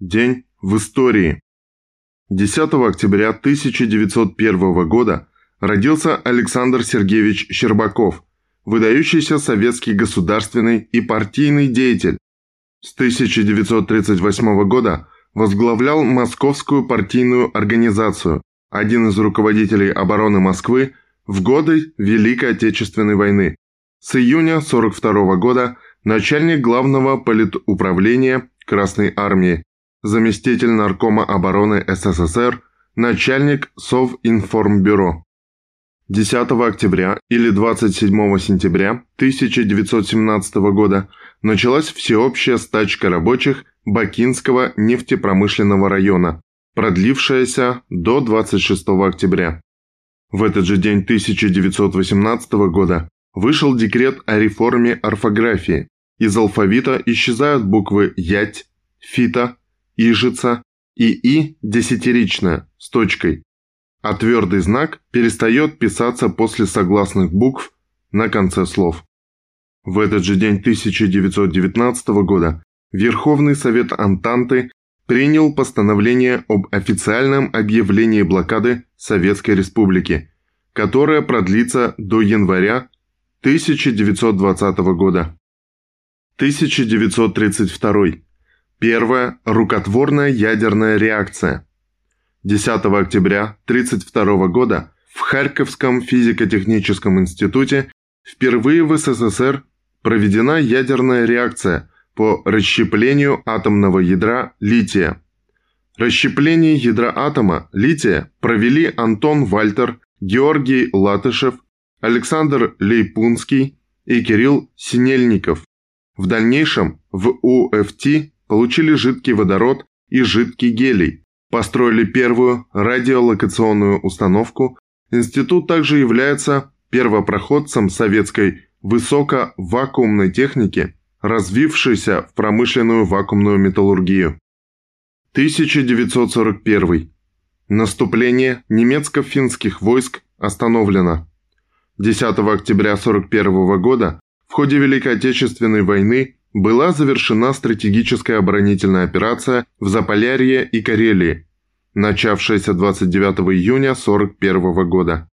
День в истории. 10 октября 1901 года родился Александр Сергеевич Щербаков, выдающийся советский государственный и партийный деятель. С 1938 года возглавлял Московскую партийную организацию, один из руководителей обороны Москвы в годы Великой Отечественной войны. С июня 1942 года начальник главного политуправления Красной Армии, заместитель Наркома обороны СССР, начальник Совинформбюро. 10 октября или 27 сентября 1917 года началась всеобщая стачка рабочих Бакинского нефтепромышленного района, продлившаяся до 26 октября. В этот же день 1918 года вышел декрет о реформе орфографии. Из алфавита исчезают буквы «ять», «фита», «ижица» и «и» десятиричная с точкой, а твердый знак перестает писаться после согласных букв на конце слов. В этот же день 1919 года Верховный Совет Антанты принял постановление об официальном объявлении блокады Советской Республики, которая продлится до января 1920 года. 1932. Первая рукотворная ядерная реакция. 10 октября 1932 года в Харьковском физико-техническом институте впервые в СССР проведена ядерная реакция по расщеплению атомного ядра лития. Расщепление ядра атома лития провели Антон Вальтер, Георгий Латышев, Александр Лейпунский и Кирилл Синельников. В дальнейшем в УФТ получили жидкий водород и жидкий гелий, построили первую радиолокационную установку. Институт также является первопроходцем советской высоковакуумной техники развившийся в промышленную вакуумную металлургию. 1941. Наступление немецко-финских войск остановлено. 10 октября 1941 года в ходе Великой Отечественной войны была завершена стратегическая оборонительная операция в Заполярье и Карелии, начавшаяся 29 июня 1941 года.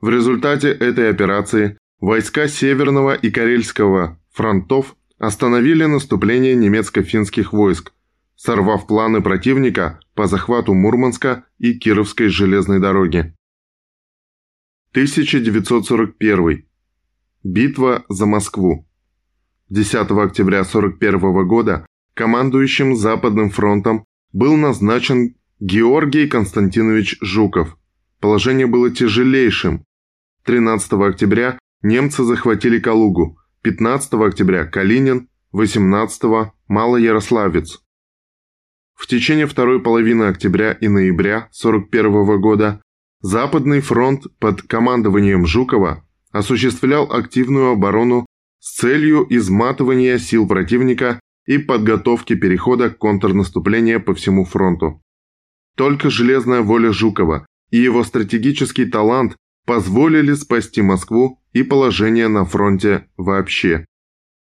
В результате этой операции войска Северного и Карельского фронтов остановили наступление немецко-финских войск, сорвав планы противника по захвату Мурманска и Кировской железной дороги. 1941. Битва за Москву. 10 октября 1941 года командующим Западным фронтом был назначен Георгий Константинович Жуков. Положение было тяжелейшим. 13 октября немцы захватили Калугу, 15 октября Калинин, 18 Малоярославец. В течение второй половины октября и ноября 1941 года Западный фронт под командованием Жукова осуществлял активную оборону с целью изматывания сил противника и подготовки перехода к контрнаступлению по всему фронту. Только железная воля Жукова и его стратегический талант позволили спасти Москву и положение на фронте вообще.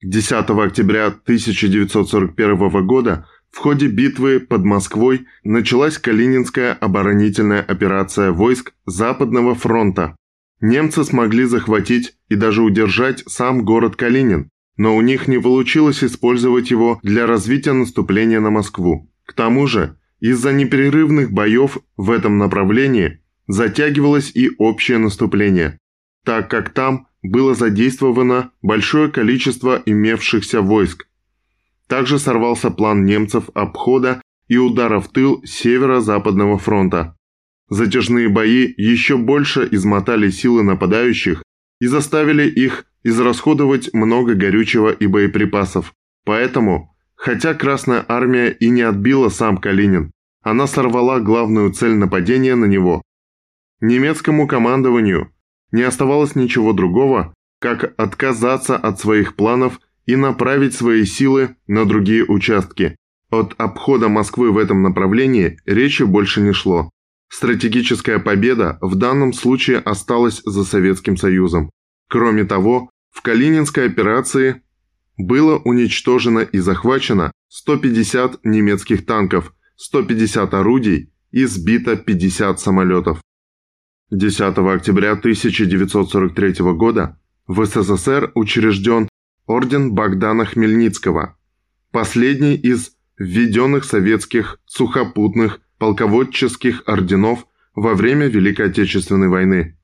10 октября 1941 года в ходе битвы под Москвой началась Калининская оборонительная операция войск Западного фронта. Немцы смогли захватить и даже удержать сам город Калинин, но у них не получилось использовать его для развития наступления на Москву. К тому же, из-за непрерывных боев в этом направлении затягивалось и общее наступление, так как там было задействовано большое количество имевшихся войск. Также сорвался план немцев обхода и удара в тыл Северо-Западного фронта. Затяжные бои еще больше измотали силы нападающих и заставили их израсходовать много горючего и боеприпасов. Поэтому, хотя Красная Армия и не отбила сам Калинин, она сорвала главную цель нападения на него Немецкому командованию не оставалось ничего другого, как отказаться от своих планов и направить свои силы на другие участки. От обхода Москвы в этом направлении речи больше не шло. Стратегическая победа в данном случае осталась за Советским Союзом. Кроме того, в Калининской операции было уничтожено и захвачено 150 немецких танков, 150 орудий и сбито 50 самолетов. 10 октября 1943 года в СССР учрежден Орден Богдана Хмельницкого, последний из введенных советских сухопутных полководческих орденов во время Великой Отечественной войны.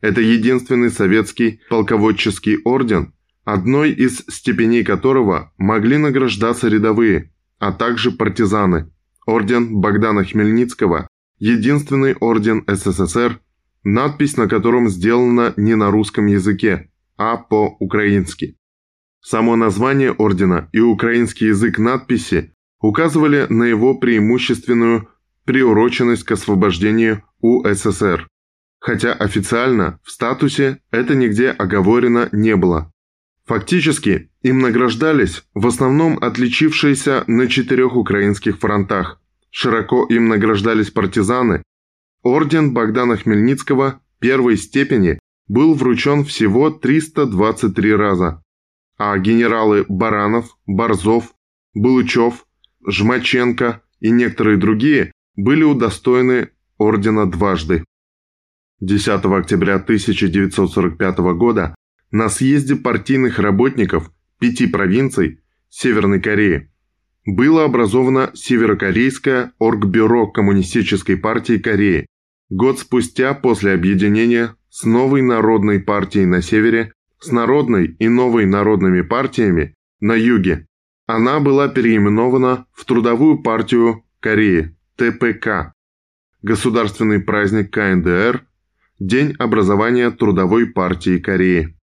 Это единственный советский полководческий орден, одной из степеней которого могли награждаться рядовые, а также партизаны. Орден Богдана Хмельницкого – единственный орден СССР, надпись на котором сделана не на русском языке, а по-украински. Само название ордена и украинский язык надписи указывали на его преимущественную приуроченность к освобождению УССР, хотя официально в статусе это нигде оговорено не было. Фактически им награждались в основном отличившиеся на четырех украинских фронтах. Широко им награждались партизаны. Орден Богдана Хмельницкого первой степени был вручен всего 323 раза, а генералы Баранов, Борзов, Булычев, Жмаченко и некоторые другие были удостоены ордена дважды. 10 октября 1945 года на съезде партийных работников пяти провинций Северной Кореи было образовано Северокорейское оргбюро Коммунистической партии Кореи. Год спустя после объединения с новой народной партией на севере с Народной и Новой народными партиями на юге. Она была переименована в Трудовую партию Кореи, ТПК. Государственный праздник КНДР – День образования Трудовой партии Кореи.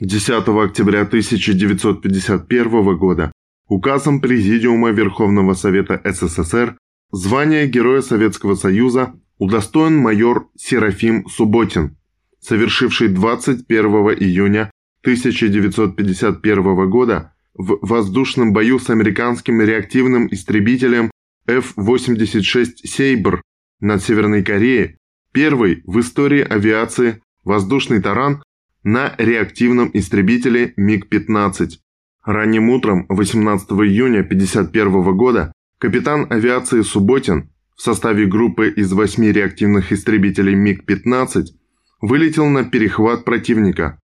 10 октября 1951 года указом Президиума Верховного Совета СССР звание Героя Советского Союза удостоен майор Серафим Субботин – совершивший 21 июня 1951 года в воздушном бою с американским реактивным истребителем F-86 «Сейбр» над Северной Кореей, первый в истории авиации воздушный таран на реактивном истребителе МиГ-15. Ранним утром 18 июня 1951 года капитан авиации Субботин в составе группы из восьми реактивных истребителей МиГ-15 вылетел на перехват противника.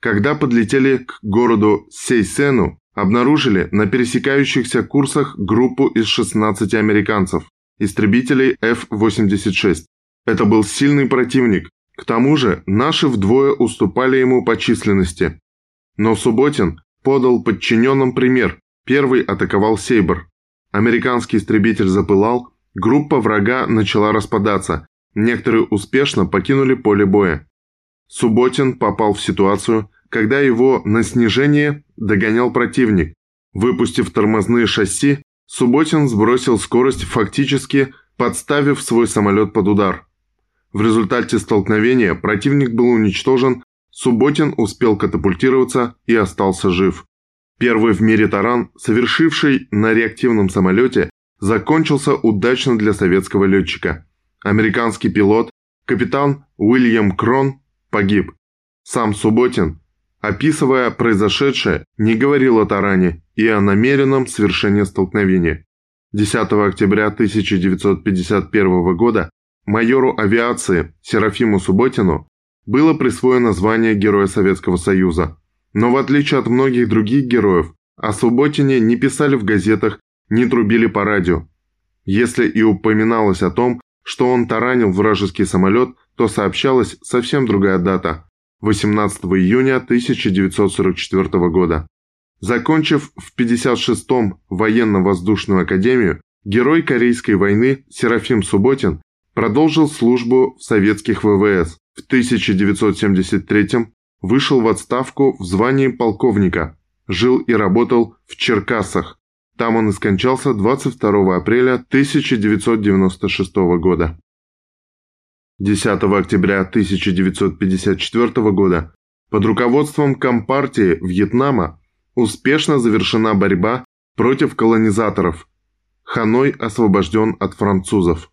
Когда подлетели к городу Сейсену, обнаружили на пересекающихся курсах группу из 16 американцев, истребителей F-86. Это был сильный противник, к тому же наши вдвое уступали ему по численности. Но Субботин подал подчиненным пример, первый атаковал Сейбр. Американский истребитель запылал, группа врага начала распадаться, Некоторые успешно покинули поле боя. Субботин попал в ситуацию, когда его на снижение догонял противник. Выпустив тормозные шасси, Субботин сбросил скорость, фактически подставив свой самолет под удар. В результате столкновения противник был уничтожен, Субботин успел катапультироваться и остался жив. Первый в мире таран, совершивший на реактивном самолете, закончился удачно для советского летчика – Американский пилот, капитан Уильям Крон, погиб. Сам Субботин, описывая произошедшее, не говорил о таране и о намеренном свершении столкновения. 10 октября 1951 года майору авиации Серафиму Субботину было присвоено звание Героя Советского Союза. Но в отличие от многих других героев, о Субботине не писали в газетах, не трубили по радио. Если и упоминалось о том, что он таранил вражеский самолет, то сообщалась совсем другая дата – 18 июня 1944 года. Закончив в 56-м военно-воздушную академию, герой Корейской войны Серафим Субботин продолжил службу в советских ВВС. В 1973 вышел в отставку в звании полковника, жил и работал в Черкасах, там он и скончался 22 апреля 1996 года. 10 октября 1954 года под руководством Компартии Вьетнама успешно завершена борьба против колонизаторов. Ханой освобожден от французов.